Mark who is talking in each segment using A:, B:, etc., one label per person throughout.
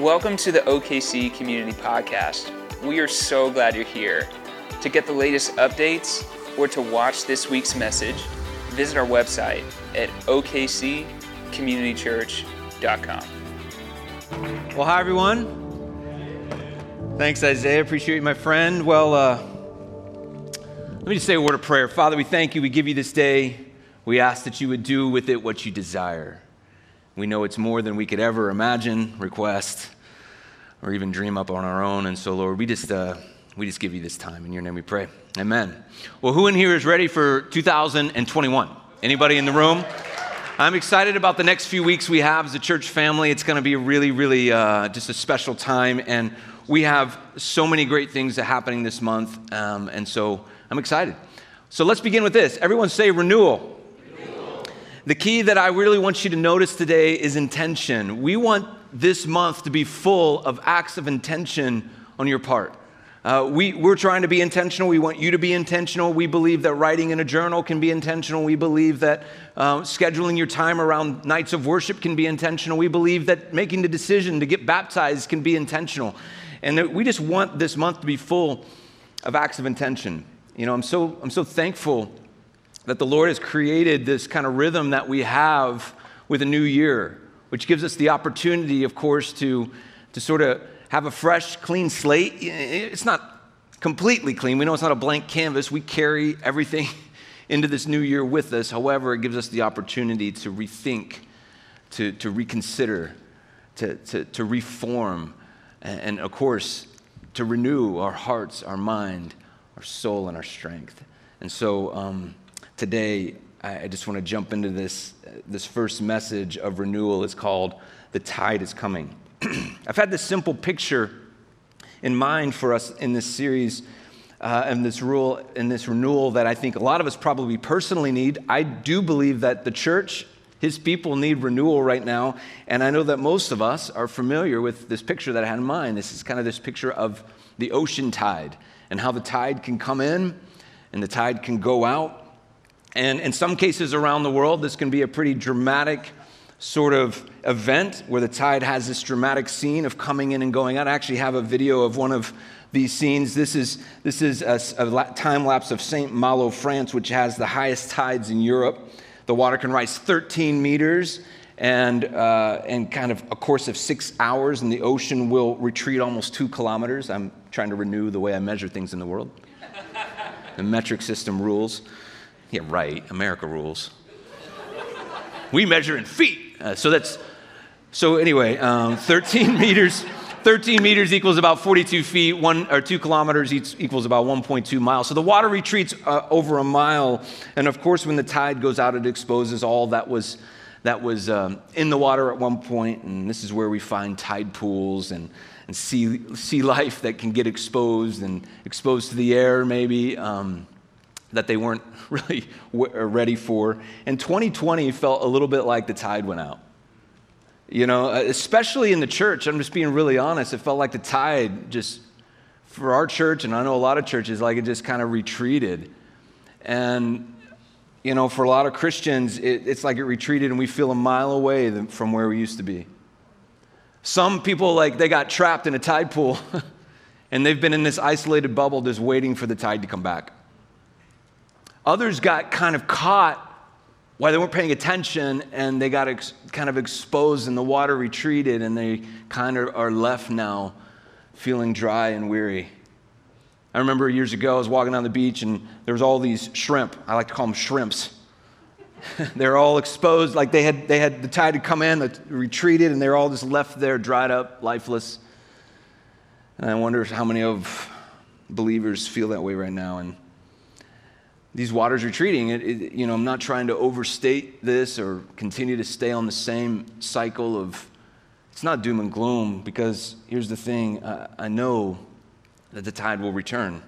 A: Welcome to the OKC Community Podcast. We are so glad you're here. To get the latest updates or to watch this week's message, visit our website at okccommunitychurch.com.
B: Well, hi, everyone. Thanks, Isaiah. Appreciate you, my friend. Well, uh, let me just say a word of prayer. Father, we thank you. We give you this day. We ask that you would do with it what you desire. We know it's more than we could ever imagine, request, or even dream up on our own. And so, Lord, we just, uh, we just give you this time. In your name we pray. Amen. Well, who in here is ready for 2021? Anybody in the room? I'm excited about the next few weeks we have as a church family. It's going to be a really, really uh, just a special time. And we have so many great things happening this month. Um, and so I'm excited. So let's begin with this. Everyone say renewal. The key that I really want you to notice today is intention. We want this month to be full of acts of intention on your part. Uh, we, we're trying to be intentional. We want you to be intentional. We believe that writing in a journal can be intentional. We believe that uh, scheduling your time around nights of worship can be intentional. We believe that making the decision to get baptized can be intentional. And we just want this month to be full of acts of intention. You know, I'm so, I'm so thankful that the Lord has created this kind of rhythm that we have with a new year, which gives us the opportunity, of course, to, to sort of have a fresh, clean slate. It's not completely clean. We know it's not a blank canvas. We carry everything into this new year with us. However, it gives us the opportunity to rethink, to, to reconsider, to, to, to reform, and, and of course, to renew our hearts, our mind, our soul, and our strength. And so, um, today, I just want to jump into this, this first message of renewal. is called The Tide is Coming. I've had this simple picture in mind for us in this series uh, and this rule and this renewal that I think a lot of us probably personally need. I do believe that the church, his people, need renewal right now. And I know that most of us are familiar with this picture that I had in mind. This is kind of this picture of the ocean tide and how the tide can come in and the tide can go out. And in some cases around the world, this can be a pretty dramatic sort of event where the tide has this dramatic scene of coming in and going out. I actually have a video of one of these scenes. This is, this is a, a time lapse of St. Malo, France, which has the highest tides in Europe. The water can rise 13 meters and, uh, and kind of a course of six hours, and the ocean will retreat almost two kilometers. I'm trying to renew the way I measure things in the world. the metric system rules. Yeah, right. America rules. we measure in feet. Uh, so that's, so anyway, um, 13 meters. 13 meters equals about 42 feet, one or two kilometers equals about 1.2 miles. So the water retreats uh, over a mile. And of course, when the tide goes out, it exposes all that was, that was um, in the water at one point. And this is where we find tide pools and, and sea, sea life that can get exposed and exposed to the air, maybe. Um, that they weren't really uh, ready for. And 2020 felt a little bit like the tide went out. You know, uh, especially in the church, I'm just being really honest, it felt like the tide just, for our church, and I know a lot of churches, like it just kind of retreated. And, you know, for a lot of Christians, it, it's like it retreated and we feel a mile away from where we used to be. Some people, like, they got trapped in a tide pool and they've been in this isolated bubble just waiting for the tide to come back. Others got kind of caught while they weren't paying attention and they got ex- kind of exposed and the water retreated and they kind of are left now feeling dry and weary. I remember years ago, I was walking on the beach and there was all these shrimp. I like to call them shrimps. they're all exposed, like they had, they had the tide had come in, that retreated, and they're all just left there, dried up, lifeless. And I wonder how many of believers feel that way right now. And these waters retreating, it, it, you know, I'm not trying to overstate this or continue to stay on the same cycle of, it's not doom and gloom because here's the thing I, I know that the tide will return.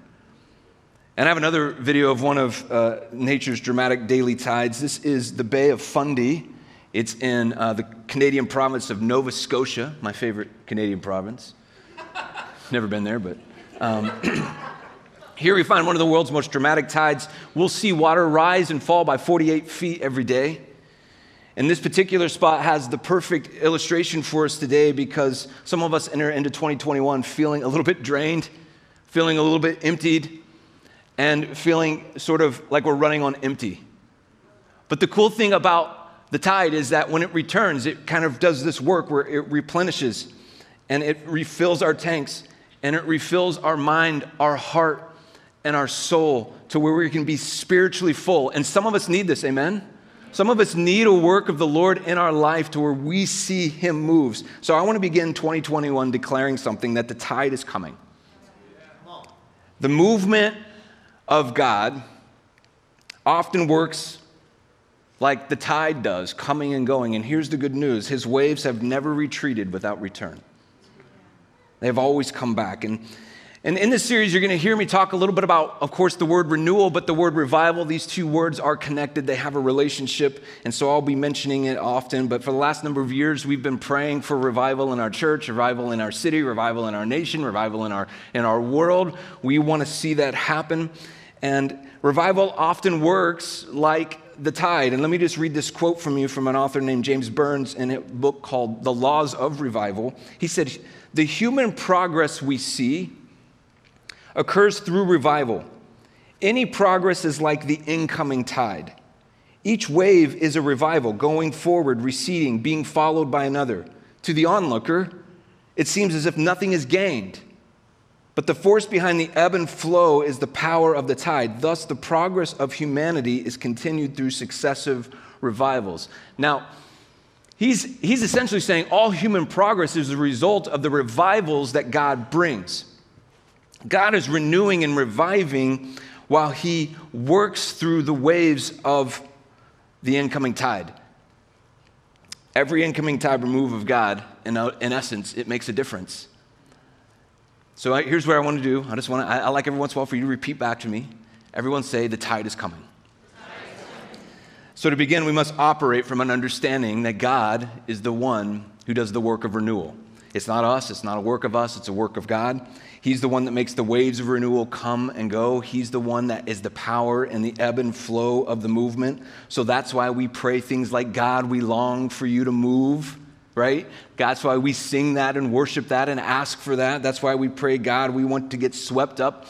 B: And I have another video of one of uh, nature's dramatic daily tides. This is the Bay of Fundy. It's in uh, the Canadian province of Nova Scotia, my favorite Canadian province. Never been there, but. Um, Here we find one of the world's most dramatic tides. We'll see water rise and fall by 48 feet every day. And this particular spot has the perfect illustration for us today because some of us enter into 2021 feeling a little bit drained, feeling a little bit emptied, and feeling sort of like we're running on empty. But the cool thing about the tide is that when it returns, it kind of does this work where it replenishes and it refills our tanks and it refills our mind, our heart, and our soul to where we can be spiritually full. And some of us need this, amen? Some of us need a work of the Lord in our life to where we see Him moves. So I want to begin 2021 declaring something that the tide is coming. The movement of God often works like the tide does, coming and going. And here's the good news His waves have never retreated without return, they've always come back. And and in this series, you're going to hear me talk a little bit about, of course, the word renewal, but the word revival. These two words are connected, they have a relationship. And so I'll be mentioning it often. But for the last number of years, we've been praying for revival in our church, revival in our city, revival in our nation, revival in our, in our world. We want to see that happen. And revival often works like the tide. And let me just read this quote from you from an author named James Burns in a book called The Laws of Revival. He said, The human progress we see occurs through revival. Any progress is like the incoming tide. Each wave is a revival, going forward, receding, being followed by another. To the onlooker, it seems as if nothing is gained. But the force behind the ebb and flow is the power of the tide. Thus, the progress of humanity is continued through successive revivals. Now, he's, he's essentially saying all human progress is the result of the revivals that God brings. God is renewing and reviving while He works through the waves of the incoming tide. Every incoming tide remove of God, in, in essence, it makes a difference. So I, here's what I want to do. I just want to, I, I like every once in a while for you to repeat back to me. Everyone say, the tide is coming. So, to begin, we must operate from an understanding that God is the one who does the work of renewal. It's not us, it's not a work of us, it's a work of God. He's the one that makes the waves of renewal come and go. He's the one that is the power and the ebb and flow of the movement. So that's why we pray things like, God, we long for you to move, right? That's why we sing that and worship that and ask for that. That's why we pray, God, we want to get swept up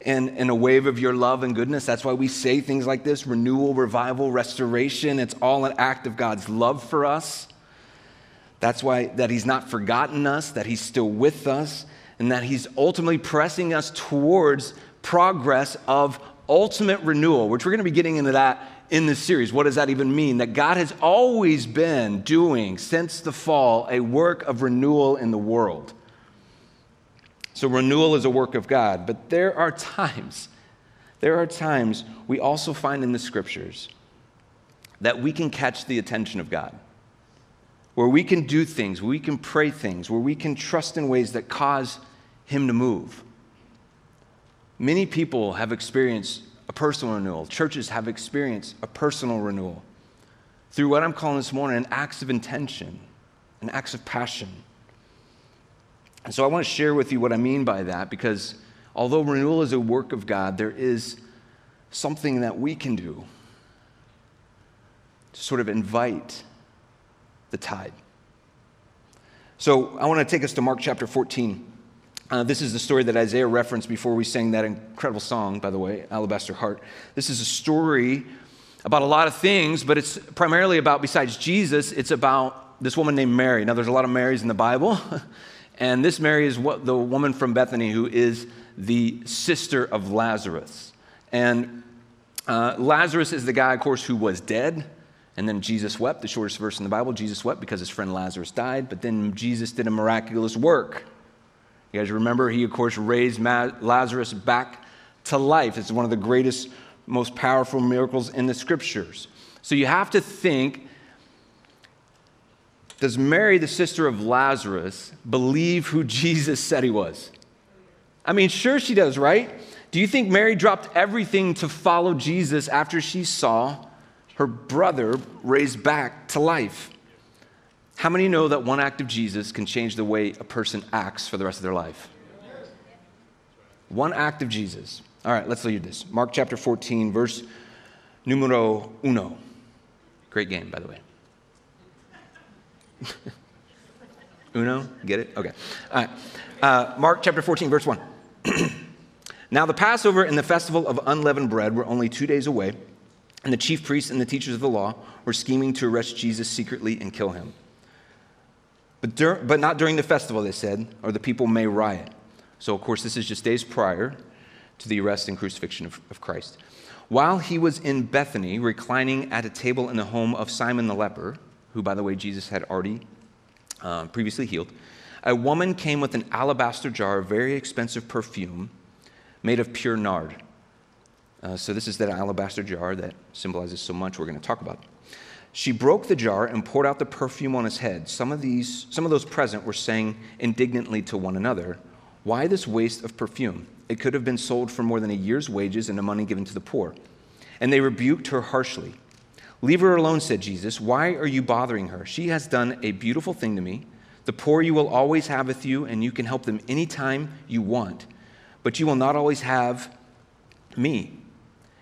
B: in, in a wave of your love and goodness. That's why we say things like this renewal, revival, restoration. It's all an act of God's love for us. That's why that He's not forgotten us, that He's still with us and that He's ultimately pressing us towards progress of ultimate renewal, which we're going to be getting into that in this series. What does that even mean? That God has always been doing, since the fall, a work of renewal in the world. So, renewal is a work of God. But there are times, there are times we also find in the scriptures that we can catch the attention of God where we can do things, where we can pray things, where we can trust in ways that cause Him to move. Many people have experienced a personal renewal. Churches have experienced a personal renewal through what I'm calling this morning an acts of intention, an acts of passion. And so I want to share with you what I mean by that because although renewal is a work of God, there is something that we can do to sort of invite the tide. So I want to take us to Mark chapter 14. Uh, this is the story that Isaiah referenced before we sang that incredible song, by the way, Alabaster Heart. This is a story about a lot of things, but it's primarily about, besides Jesus, it's about this woman named Mary. Now, there's a lot of Marys in the Bible, and this Mary is what, the woman from Bethany who is the sister of Lazarus. And uh, Lazarus is the guy, of course, who was dead. And then Jesus wept, the shortest verse in the Bible. Jesus wept because his friend Lazarus died, but then Jesus did a miraculous work. You guys remember, he, of course, raised Lazarus back to life. It's one of the greatest, most powerful miracles in the scriptures. So you have to think does Mary, the sister of Lazarus, believe who Jesus said he was? I mean, sure she does, right? Do you think Mary dropped everything to follow Jesus after she saw her brother raised back to life. How many know that one act of Jesus can change the way a person acts for the rest of their life? One act of Jesus. All right, let's read this. Mark chapter 14, verse numero uno. Great game, by the way. Uno, get it? Okay. All right. Uh, Mark chapter 14, verse 1. now the Passover and the festival of unleavened bread were only two days away, and the chief priests and the teachers of the law were scheming to arrest Jesus secretly and kill him. But, dur- but not during the festival, they said, or the people may riot. So, of course, this is just days prior to the arrest and crucifixion of, of Christ. While he was in Bethany, reclining at a table in the home of Simon the leper, who, by the way, Jesus had already uh, previously healed, a woman came with an alabaster jar of very expensive perfume made of pure nard. Uh, so, this is that alabaster jar that symbolizes so much we're going to talk about. She broke the jar and poured out the perfume on his head. Some of, these, some of those present were saying indignantly to one another, Why this waste of perfume? It could have been sold for more than a year's wages and the money given to the poor. And they rebuked her harshly. Leave her alone, said Jesus. Why are you bothering her? She has done a beautiful thing to me. The poor you will always have with you, and you can help them anytime you want. But you will not always have me.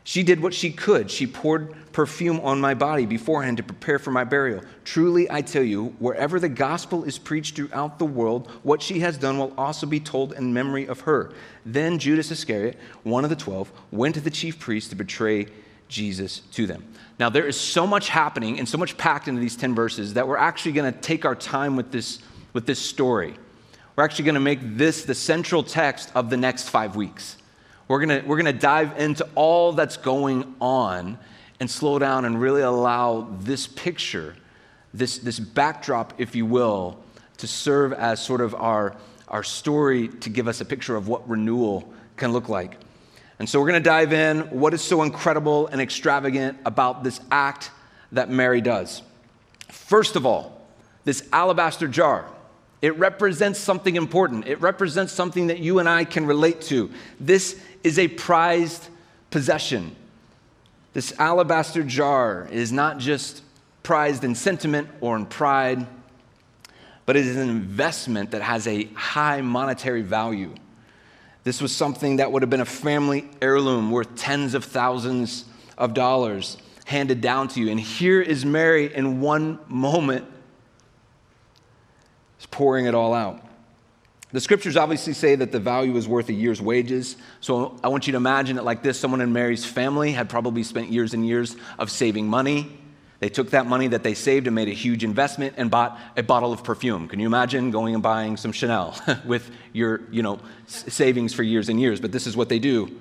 B: She did what she could. She poured perfume on my body beforehand to prepare for my burial. Truly, I tell you, wherever the gospel is preached throughout the world, what she has done will also be told in memory of her. Then Judas Iscariot, one of the twelve, went to the chief priests to betray Jesus to them. Now, there is so much happening and so much packed into these 10 verses that we're actually going to take our time with this, with this story. We're actually going to make this the central text of the next five weeks. We're going we're to dive into all that's going on and slow down and really allow this picture, this, this backdrop, if you will, to serve as sort of our, our story to give us a picture of what renewal can look like. And so we're going to dive in. What is so incredible and extravagant about this act that Mary does? First of all, this alabaster jar. It represents something important. It represents something that you and I can relate to. This is a prized possession. This alabaster jar is not just prized in sentiment or in pride, but it is an investment that has a high monetary value. This was something that would have been a family heirloom worth tens of thousands of dollars handed down to you. And here is Mary in one moment, is pouring it all out. The scriptures obviously say that the value is worth a year's wages. So I want you to imagine it like this someone in Mary's family had probably spent years and years of saving money they took that money that they saved and made a huge investment and bought a bottle of perfume. Can you imagine going and buying some Chanel with your, you know, savings for years and years? But this is what they do.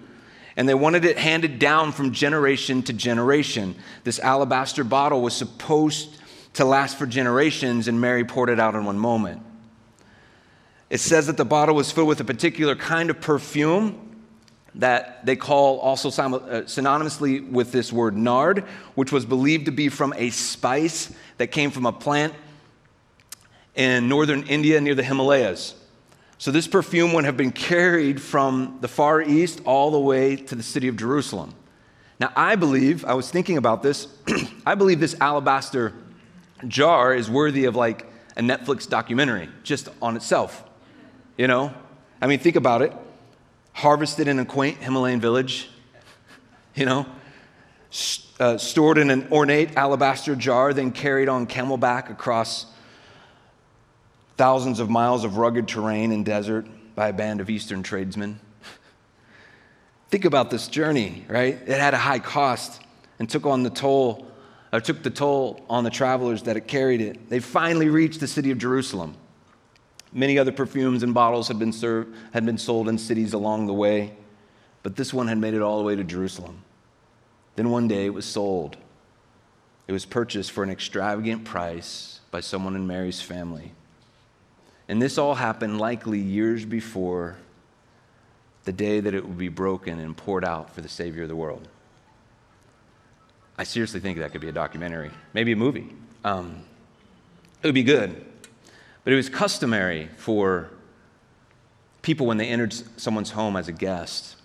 B: And they wanted it handed down from generation to generation. This alabaster bottle was supposed to last for generations, and Mary poured it out in one moment. It says that the bottle was filled with a particular kind of perfume that they call also uh, synonymously with this word nard, which was believed to be from a spice that came from a plant in northern India near the Himalayas. So, this perfume would have been carried from the Far East all the way to the city of Jerusalem. Now, I believe, I was thinking about this, I believe this alabaster jar is worthy of like a Netflix documentary just on itself. You know? I mean, think about it harvested in a quaint Himalayan village, you know, uh, stored in an ornate alabaster jar, then carried on camelback across thousands of miles of rugged terrain and desert by a band of Eastern tradesmen. Think about this journey, right? It had a high cost and took on the toll, or took the toll on the travelers that it carried it. They finally reached the city of Jerusalem. Many other perfumes and bottles had been, served, had been sold in cities along the way, but this one had made it all the way to Jerusalem. Then one day it was sold. It was purchased for an extravagant price by someone in Mary's family. And this all happened likely years before the day that it would be broken and poured out for the Savior of the world. I seriously think that could be a documentary, maybe a movie. Um, it would be good. But it was customary for people when they entered someone's home as a guest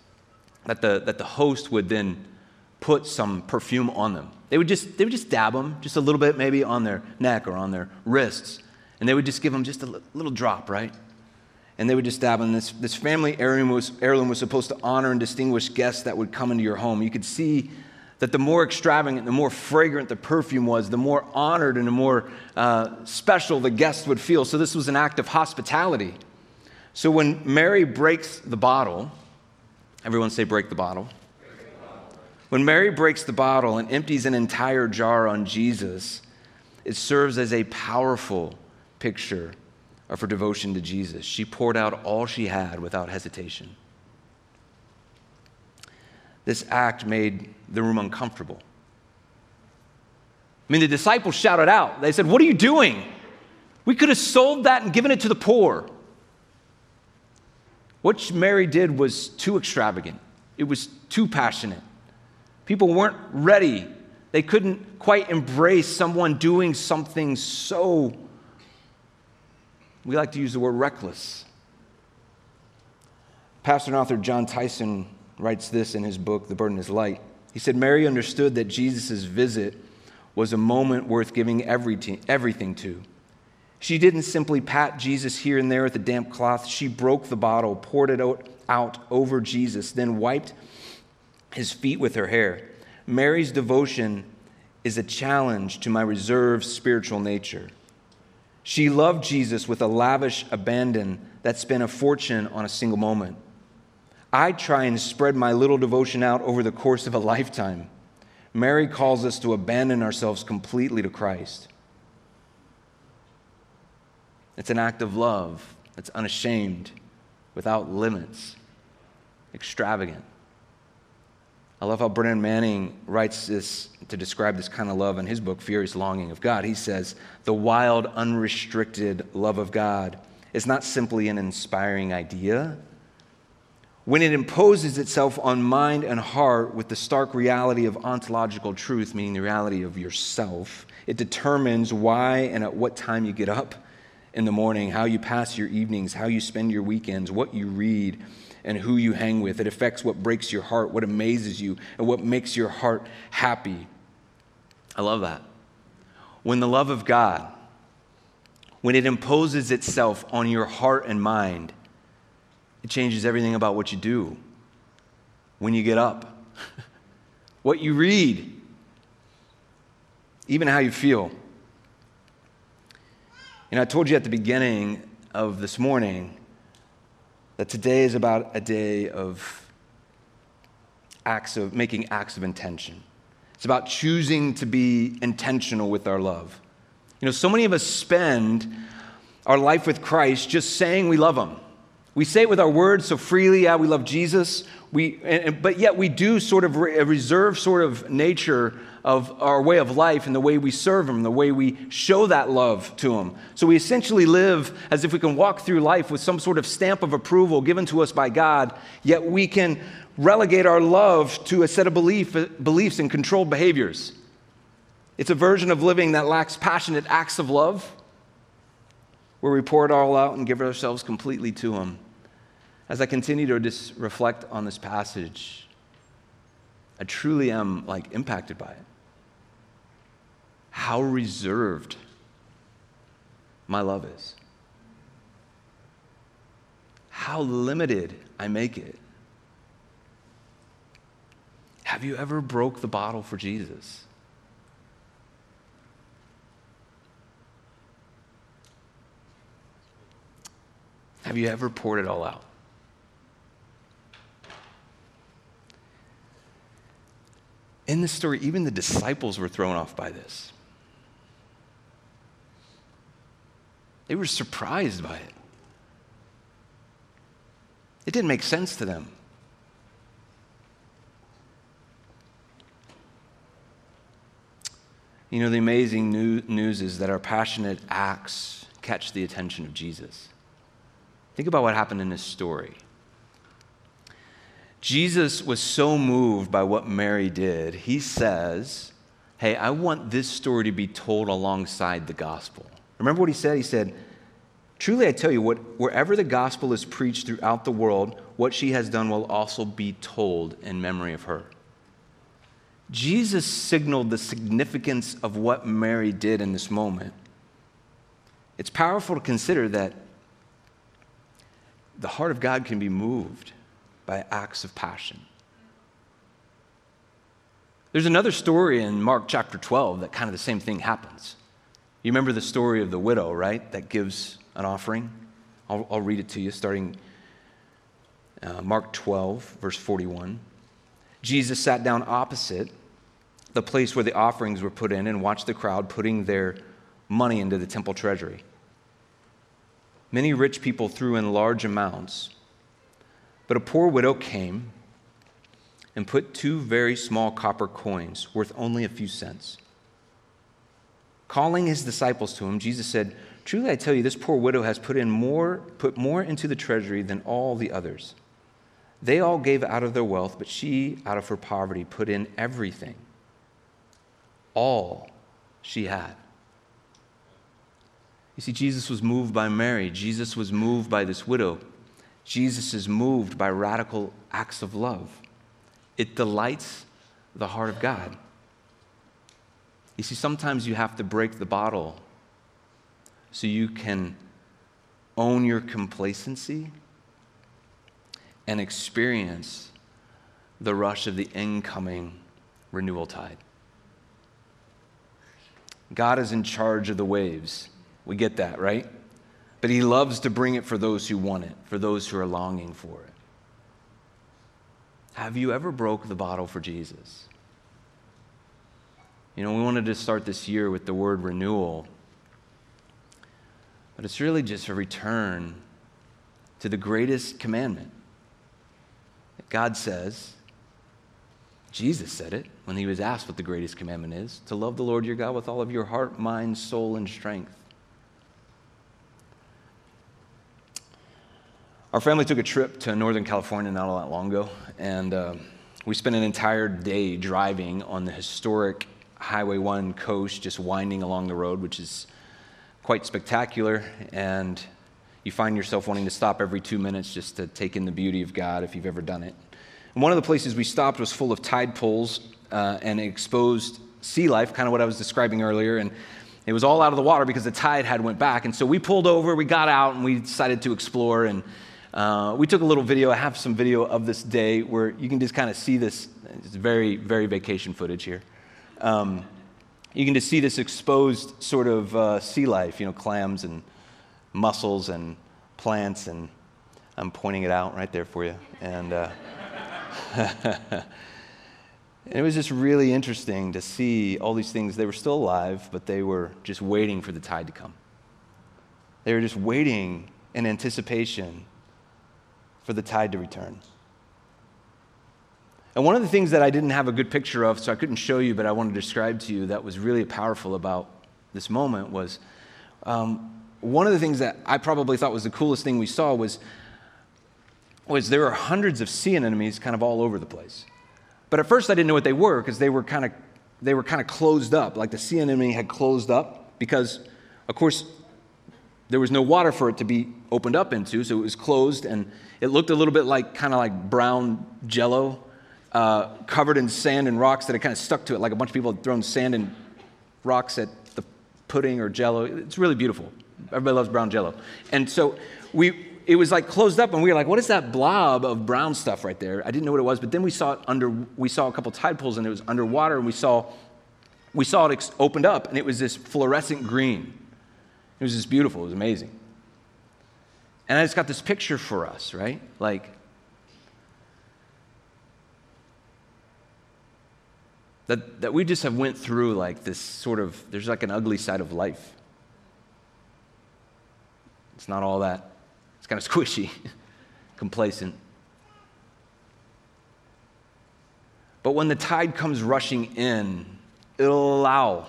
B: that the, that the host would then put some perfume on them. They would, just, they would just dab them, just a little bit maybe on their neck or on their wrists, and they would just give them just a little drop, right? And they would just dab them. This, this family heirloom was, heirloom was supposed to honor and distinguish guests that would come into your home. You could see that the more extravagant, the more fragrant the perfume was, the more honored and the more uh, special the guests would feel. So, this was an act of hospitality. So, when Mary breaks the bottle, everyone say, break the bottle. When Mary breaks the bottle and empties an entire jar on Jesus, it serves as a powerful picture of her devotion to Jesus. She poured out all she had without hesitation. This act made the room uncomfortable. I mean, the disciples shouted out. They said, What are you doing? We could have sold that and given it to the poor. What Mary did was too extravagant, it was too passionate. People weren't ready. They couldn't quite embrace someone doing something so, we like to use the word reckless. Pastor and author Jon Tyson writes this in his book, The Burden is Light. He said, Mary understood that Jesus' visit was a moment worth giving everything to. She didn't simply pat Jesus here and there with a damp cloth. She broke the bottle, poured it out over Jesus, then wiped his feet with her hair. Mary's devotion is a challenge to my reserved spiritual nature. She loved Jesus with a lavish abandon that spent a fortune on a single moment. I try and spread my little devotion out over the course of a lifetime. Mary calls us to abandon ourselves completely to Christ. It's an act of love that's unashamed, without limits, extravagant. I love how Brennan Manning writes this to describe this kind of love in his book, Furious Longing of God. He says, The wild, unrestricted love of God is not simply an inspiring idea, when it imposes itself on mind and heart with the stark reality of ontological truth, meaning the reality of yourself, it determines why and at what time you get up in the morning, how you pass your evenings, how you spend your weekends, what you read, and who you hang with. It affects what breaks your heart, what amazes you, and what makes your heart happy. I love that. When the love of God, when it imposes itself on your heart and mind, it changes everything about what you do, when you get up, what you read, even how you feel. You know, I told you at the beginning of this morning that today is about a day of acts of making acts of intention. It's about choosing to be intentional with our love. You know, so many of us spend our life with Christ just saying we love Him. We say it with our words so freely, yeah, we love Jesus. We, and, but yet we do sort of re- a reserved sort of nature of our way of life and the way we serve Him, the way we show that love to Him. So we essentially live as if we can walk through life with some sort of stamp of approval given to us by God, yet we can relegate our love to a set of belief, beliefs and controlled behaviors. It's a version of living that lacks passionate acts of love, where we pour it all out and give ourselves completely to Him. As I continue to just reflect on this passage, I truly am like impacted by it. How reserved my love is. How limited I make it. Have you ever broke the bottle for Jesus? Have you ever poured it all out? In this story, even the disciples were thrown off by this. They were surprised by it. It didn't make sense to them. You know, the amazing news is that our passionate acts catch the attention of Jesus. Think about what happened in this story. Jesus was so moved by what Mary did, he says, Hey, I want this story to be told alongside the gospel. Remember what he said? He said, Truly I tell you, what, wherever the gospel is preached throughout the world, what she has done will also be told in memory of her. Jesus signaled the significance of what Mary did in this moment. It's powerful to consider that the heart of God can be moved by acts of passion. There's another story in Mark chapter 12 that kind of the same thing happens. You remember the story of the widow, right? That gives an offering. I'll, I'll read it to you starting uh, Mark 12, verse 41. Jesus sat down opposite the place where the offerings were put in and watched the crowd putting their money into the temple treasury. Many rich people threw in large amounts, but a poor widow came and put two very small copper coins worth only a few cents. Calling his disciples to him, Jesus said, Truly I tell you, this poor widow has put in more, put more into the treasury than all the others. They all gave out of their wealth, but she, out of her poverty, put in everything. All she had. You see, Jesus was moved by Mary. Jesus was moved by this widow. Jesus is moved by radical acts of love. It delights the heart of God. You see, sometimes you have to break the bottle so you can own your complacency and experience the rush of the incoming renewal tide. God is in charge of the waves. We get that, right? But He loves to bring it for those who want it, for those who are longing for it. Have you ever broke the bottle for Jesus? You know, we wanted to start this year with the word renewal, but it's really just a return to the greatest commandment God says, Jesus said it when he was asked what the greatest commandment is to love the Lord your God with all of your heart, mind, soul, and strength. Our family took a trip to Northern California not all that long ago, and uh, we spent an entire day driving on the historic Highway 1 coast, just winding along the road, which is quite spectacular. And you find yourself wanting to stop every two minutes just to take in the beauty of God if you've ever done it. And one of the places we stopped was full of tide pools uh, and exposed sea life, kind of what I was describing earlier. And it was all out of the water because the tide had went back. And so we pulled over, we got out, and we decided to explore. And uh, we took a little video. I have some video of this day where you can just kind of see this. It's very, very vacation footage here. Um, you can just see this exposed sort of uh, sea life, you know, clams and mussels and plants, and I'm pointing it out right there for you. And uh, it was just really interesting to see all these things. They were still alive, but they were just waiting for the tide to come. They were just waiting in anticipation for the tide to return. And one of the things that I didn't have a good picture of, so I couldn't show you, but I want to describe to you that was really powerful about this moment was um, one of the things that I probably thought was the coolest thing we saw was, was there were hundreds of sea anemones kind of all over the place. But at first I didn't know what they were because they were kind of they were kind of closed up, like the sea anemone had closed up because, of course, there was no water for it to be opened up into, so it was closed, and it looked a little bit like kind of like brown jello, uh, covered in sand and rocks that had kind of stuck to it, like a bunch of people had thrown sand and rocks at the pudding or jello. It's really beautiful. Everybody loves brown jello. And so we, it was like closed up, and we were like, what is that blob of brown stuff right there? I didn't know what it was, but then we saw it under, we saw a couple tide pools, and it was underwater, and we saw, we saw it ex- opened up, and it was this fluorescent green. It was just beautiful. It was amazing. And I just got this picture for us, right? Like, that, that we just have went through like this sort of, there's like an ugly side of life. It's not all that, it's kind of squishy, complacent. But when the tide comes rushing in, it'll allow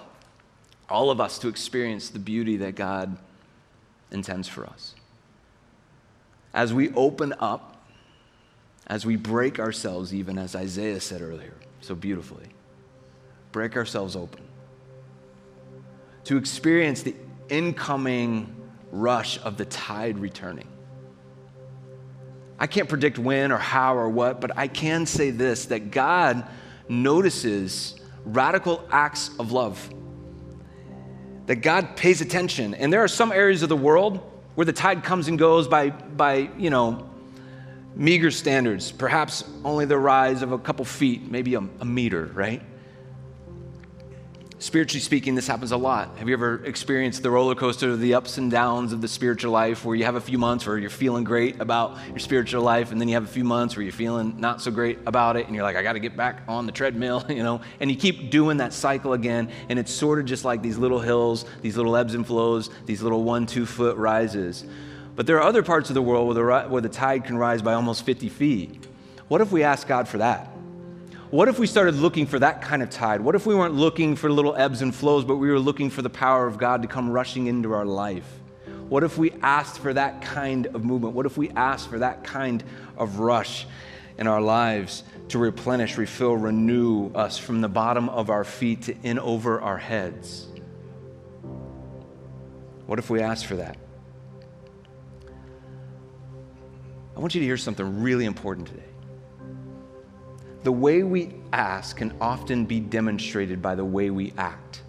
B: all of us to experience the beauty that God intends for us. As we open up, as we break ourselves, even as Isaiah said earlier so beautifully, break ourselves open to experience the incoming rush of the tide returning. I can't predict when or how or what, but I can say this that God notices radical acts of love. That God pays attention. And there are some areas of the world where the tide comes and goes by, by you know, meager standards, perhaps only the rise of a couple feet, maybe a, a meter, right? Spiritually speaking, this happens a lot. Have you ever experienced the roller coaster of the ups and downs of the spiritual life where you have a few months where you're feeling great about your spiritual life, and then you have a few months where you're feeling not so great about it, and you're like, I got to get back on the treadmill, you know? And you keep doing that cycle again, and it's sort of just like these little hills, these little ebbs and flows, these little one, two foot rises. But there are other parts of the world where the, where the tide can rise by almost 50 feet. What if we ask God for that? What if we started looking for that kind of tide? What if we weren't looking for little ebbs and flows, but we were looking for the power of God to come rushing into our life? What if we asked for that kind of movement? What if we asked for that kind of rush in our lives to replenish, refill, renew us from the bottom of our feet to in over our heads? What if we asked for that? I want you to hear something really important today. The way we ask can often be demonstrated by the way we act.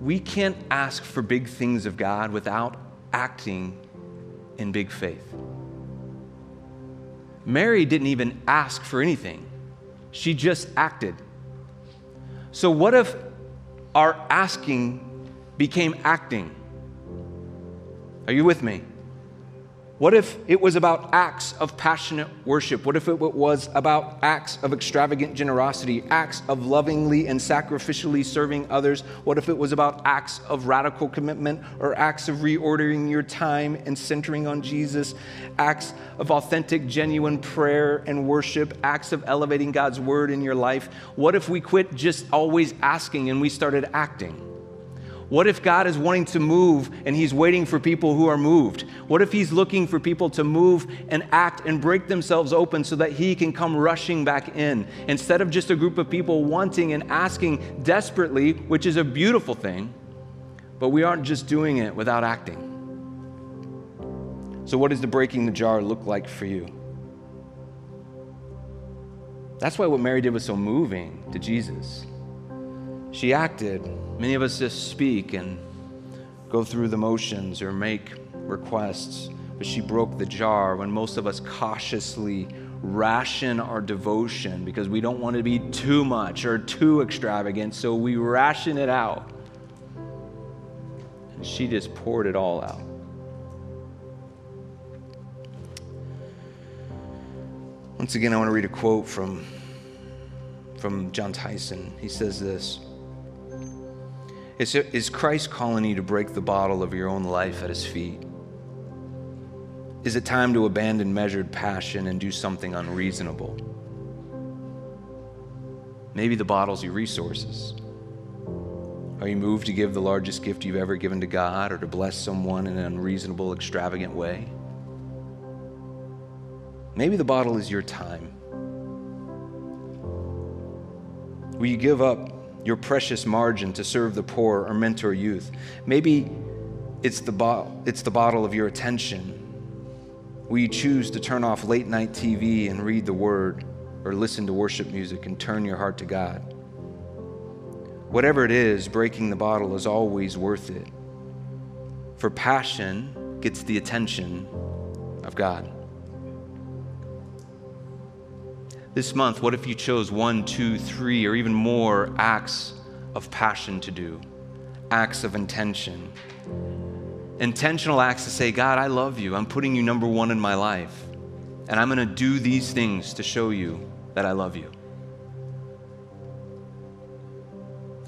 B: We can't ask for big things of God without acting in big faith. Mary didn't even ask for anything, she just acted. So, what if our asking became acting? Are you with me? What if it was about acts of passionate worship? What if it was about acts of extravagant generosity, acts of lovingly and sacrificially serving others? What if it was about acts of radical commitment or acts of reordering your time and centering on Jesus, acts of authentic, genuine prayer and worship, acts of elevating God's word in your life? What if we quit just always asking and we started acting? What if God is wanting to move and He's waiting for people who are moved? What if He's looking for people to move and act and break themselves open so that He can come rushing back in? Instead of just a group of people wanting and asking desperately, which is a beautiful thing, but we aren't just doing it without acting. So, what does the breaking the jar look like for you? That's why what Mary did was so moving to Jesus. She acted Many of us just speak and go through the motions or make requests, but she broke the jar when most of us cautiously ration our devotion because we don't want to be too much or too extravagant, so we ration it out. And she just poured it all out. Once again, I want to read a quote from, from Jon Tyson. He says this. Is, is Christ calling you to break the bottle of your own life at his feet? Is it time to abandon measured passion and do something unreasonable? Maybe the bottle's your resources. Are you moved to give the largest gift you've ever given to God or to bless someone in an unreasonable, extravagant way? Maybe the bottle is your time. Will you give up your precious margin to serve the poor or mentor youth. Maybe it's the, bo- it's the bottle of your attention. Will you choose to turn off late night TV and read the word or listen to worship music and turn your heart to God? Whatever it is, breaking the bottle is always worth it. For passion gets the attention of God. This month, what if you chose one, two, three, or even more acts of passion to do? Acts of intention. Intentional acts to say, God, I love you. I'm putting you number one in my life. And I'm going to do these things to show you that I love you.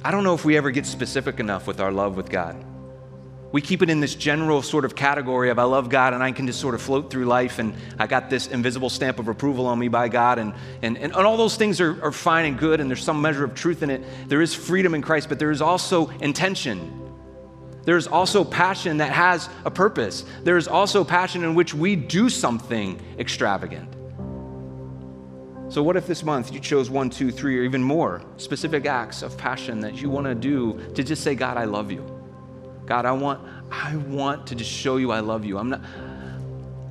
B: I don't know if we ever get specific enough with our love with God we keep it in this general sort of category of I love God and I can just sort of float through life and I got this invisible stamp of approval on me by God. And, and, and, all those things are, are fine and good and there's some measure of truth in it. There is freedom in Christ, but there is also intention. There's also passion that has a purpose. There is also passion in which we do something extravagant. So, what if this month you chose one, two, three, or even more specific acts of passion that you want to do to just say, God, I love you? God, I want, I want to just show you I love you. I'm not,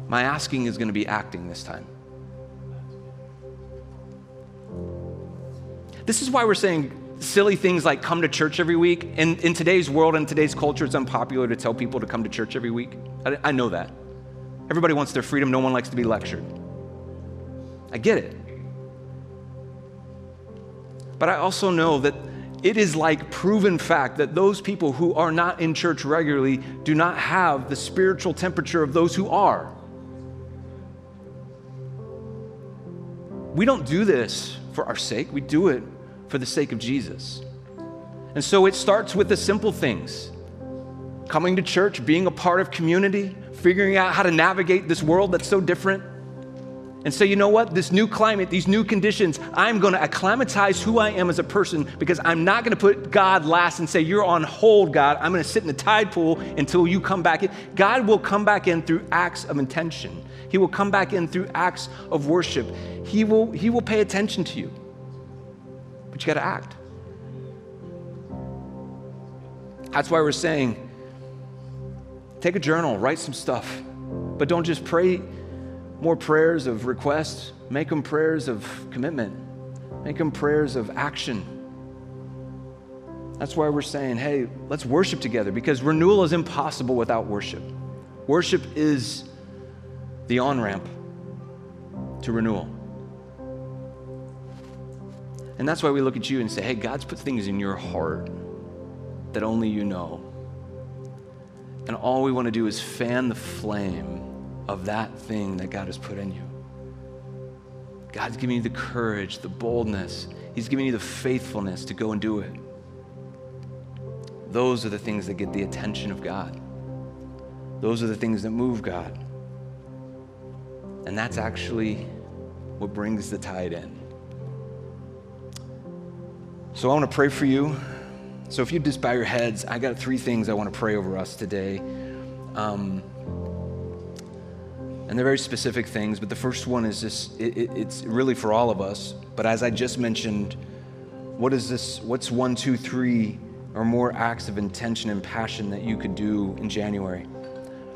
B: my asking is going to be acting this time. This is why we're saying silly things like come to church every week. In, in today's world and today's culture, it's unpopular to tell people to come to church every week. I, I know that. Everybody wants their freedom, no one likes to be lectured. I get it. But I also know that it is like proven fact that those people who are not in church regularly do not have the spiritual temperature of those who are. We don't do this for our sake, we do it for the sake of Jesus. And so it starts with the simple things coming to church, being a part of community, figuring out how to navigate this world that's so different. And say, you know what? This new climate, these new conditions, I'm going to acclimatize who I am as a person because I'm not going to put God last and say, You're on hold, God. I'm going to sit in the tide pool until you come back in. God will come back in through acts of intention, He will come back in through acts of worship. He will, he will pay attention to you. But you got to act. That's why we're saying take a journal, write some stuff, but don't just pray more prayers of request, make them prayers of commitment, make them prayers of action. That's why we're saying, hey, let's worship together because renewal is impossible without worship. Worship is the on ramp to renewal. And that's why we look at you and say, hey, God's put things in your heart that only you know. And all we want to do is fan the flame of that thing that God has put in you. God's giving you the courage, the boldness, He's giving you the faithfulness to go and do it. Those are the things that get the attention of God. Those are the things that move God. And that's actually what brings the tide in. So I want to pray for you. So if you just bow your heads, I got three things I want to pray over us today. Um, and they're very specific things, but the first one is this it, it, it's really for all of us. But as I just mentioned, what is this? What's one, two, three or more acts of intention and passion that you could do in January?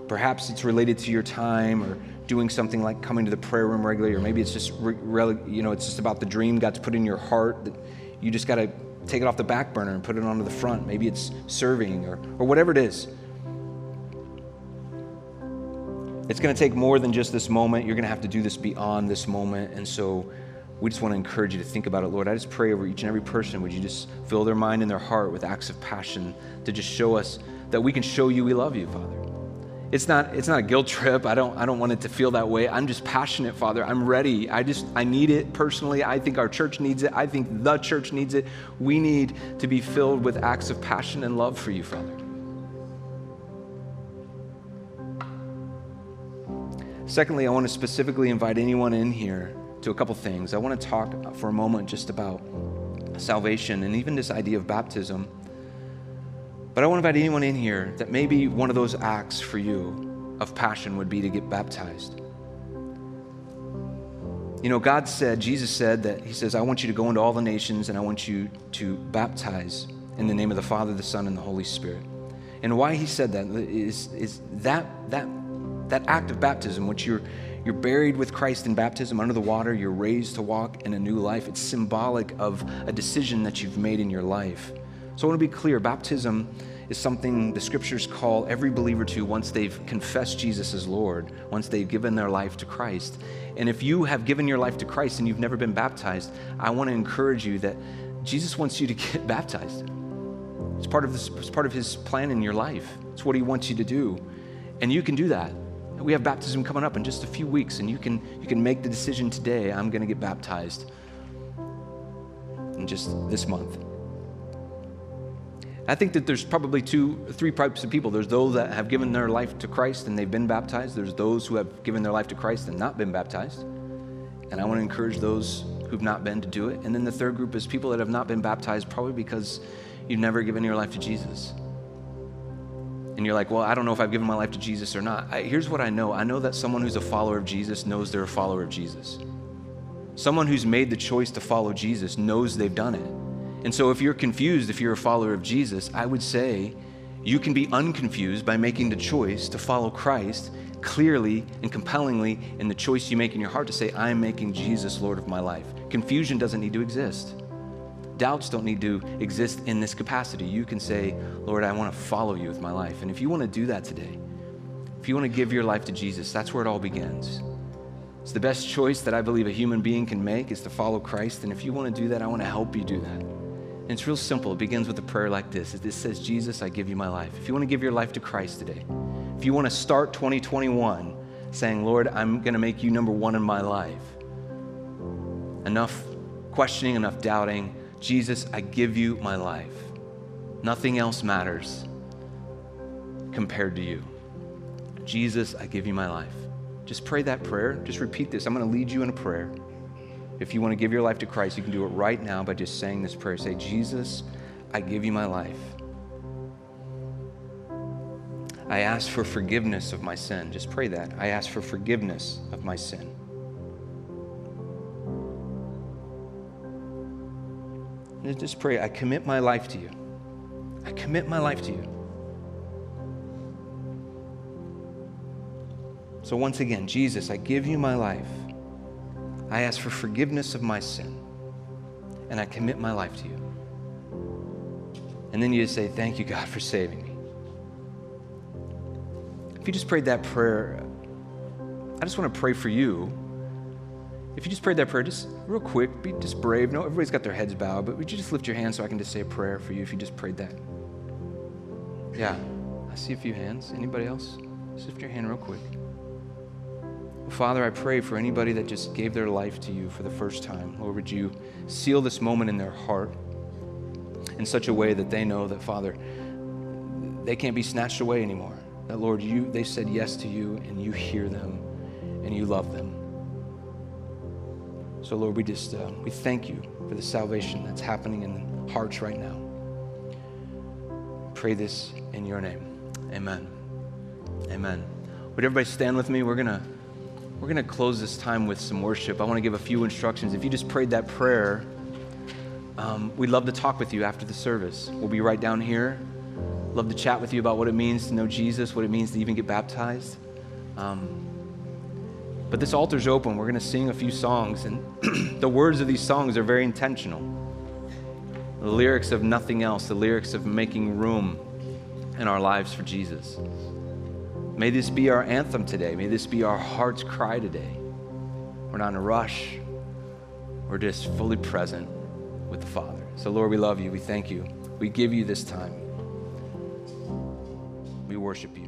B: Perhaps it's related to your time or doing something like coming to the prayer room regularly, or maybe it's just, you know, it's just about the dream God's put in your heart that you just got to take it off the back burner and put it onto the front. Maybe it's serving or, or whatever it is. It's going to take more than just this moment. You're going to have to do this beyond this moment. And so we just want to encourage you to think about it, Lord. I just pray over each and every person. Would you just fill their mind and their heart with acts of passion to just show us that we can show you we love you, Father. It's not, it's not a guilt trip. I don't, I don't want it to feel that way. I'm just passionate, Father. I'm ready. I just, I need it personally. I think our church needs it. I think the church needs it. We need to be filled with acts of passion and love for you, Father. Secondly, I want to specifically invite anyone in here to a couple things. I want to talk for a moment just about salvation and even this idea of baptism. But I want to invite anyone in here that maybe one of those acts for you of passion would be to get baptized. You know, God said, Jesus said that He says, I want you to go into all the nations and I want you to baptize in the name of the Father, the Son, and the Holy Spirit. And why He said that is, is that, that that act of baptism, which you're, you're buried with Christ in baptism under the water, you're raised to walk in a new life. It's symbolic of a decision that you've made in your life. So I want to be clear baptism is something the scriptures call every believer to once they've confessed Jesus as Lord, once they've given their life to Christ. And if you have given your life to Christ and you've never been baptized, I want to encourage you that Jesus wants you to get baptized. It's part of, this, it's part of his plan in your life. It's what he wants you to do. And you can do that. We have baptism coming up in just a few weeks, and you can, you can make the decision today I'm going to get baptized in just this month. I think that there's probably two, three types of people. There's those that have given their life to Christ and they've been baptized. There's those who have given their life to Christ and not been baptized. And I want to encourage those who've not been to do it. And then the third group is people that have not been baptized, probably because you've never given your life to Jesus and you're like, well, I don't know if I've given my life to Jesus or not. I, here's what I know I know that someone who's a follower of Jesus knows they're a follower of Jesus. Someone who's made the choice to follow Jesus knows they've done it. And so if you're confused, if you're a follower of Jesus, I would say you can be unconfused by making the choice to follow Christ clearly and compellingly in the choice you make in your heart to say, I am making Jesus Lord of my life. Confusion doesn't need to exist. Doubts don't need to exist in this capacity. You can say, Lord, I want to follow you with my life. And if you want to do that today, if you want to give your life to Jesus, that's where it all begins. It's the best choice that I believe a human being can make is to follow Christ. And if you want to do that, I want to help you do that. And it's real simple. It begins with a prayer like this. It says, Jesus, I give you my life. If you want to give your life to Christ today, if you want to start 2021 saying, Lord, I'm going to make you number one in my life, enough questioning, enough doubting. Jesus, I give you my life. Nothing else matters compared to you. Jesus, I give you my life. Just pray that prayer. Just repeat this. I'm going to lead you in a prayer. If you want to give your life to Christ, you can do it right now by just saying this prayer. Say, Jesus, I give you my life. I ask for forgiveness of my sin. Just pray that. I ask for forgiveness of my sin. Just pray, I commit my life to you. I commit my life to you. So, once again, Jesus, I give you my life. I ask for forgiveness of my sin. And I commit my life to you. And then you just say, Thank you, God, for saving me. If you just prayed that prayer, I just want to pray for you. If you just prayed that prayer, just real quick, be just brave. No, everybody's got their heads bowed, but would you just lift your hand so I can just say a prayer for you if you just prayed that? Yeah, I see a few hands. Anybody else? Just lift your hand real quick. Father, I pray for anybody that just gave their life to you for the first time. Lord, would you seal this moment in their heart in such a way that they know that, Father, they can't be snatched away anymore. That, Lord, you, they said yes to you and you hear them and you love them. So, Lord, we just uh, we thank you for the salvation that's happening in hearts right now. Pray this in your name. Amen. Amen. Would everybody stand with me? We're gonna we're gonna close this time with some worship. I want to give a few instructions. If you just prayed that prayer, um, we'd love to talk with you after the service. We'll be right down here. Love to chat with you about what it means to know Jesus, what it means to even get baptized. Um, but this altar's open. We're going to sing a few songs, and the words of these songs are very intentional. The lyrics of nothing else, the lyrics of making room in our lives for Jesus. May this be our anthem today. May this be our heart's cry today. We're not in a rush, we're just fully present with the Father. So, Lord, we love you. We thank you. We give you this time. We worship you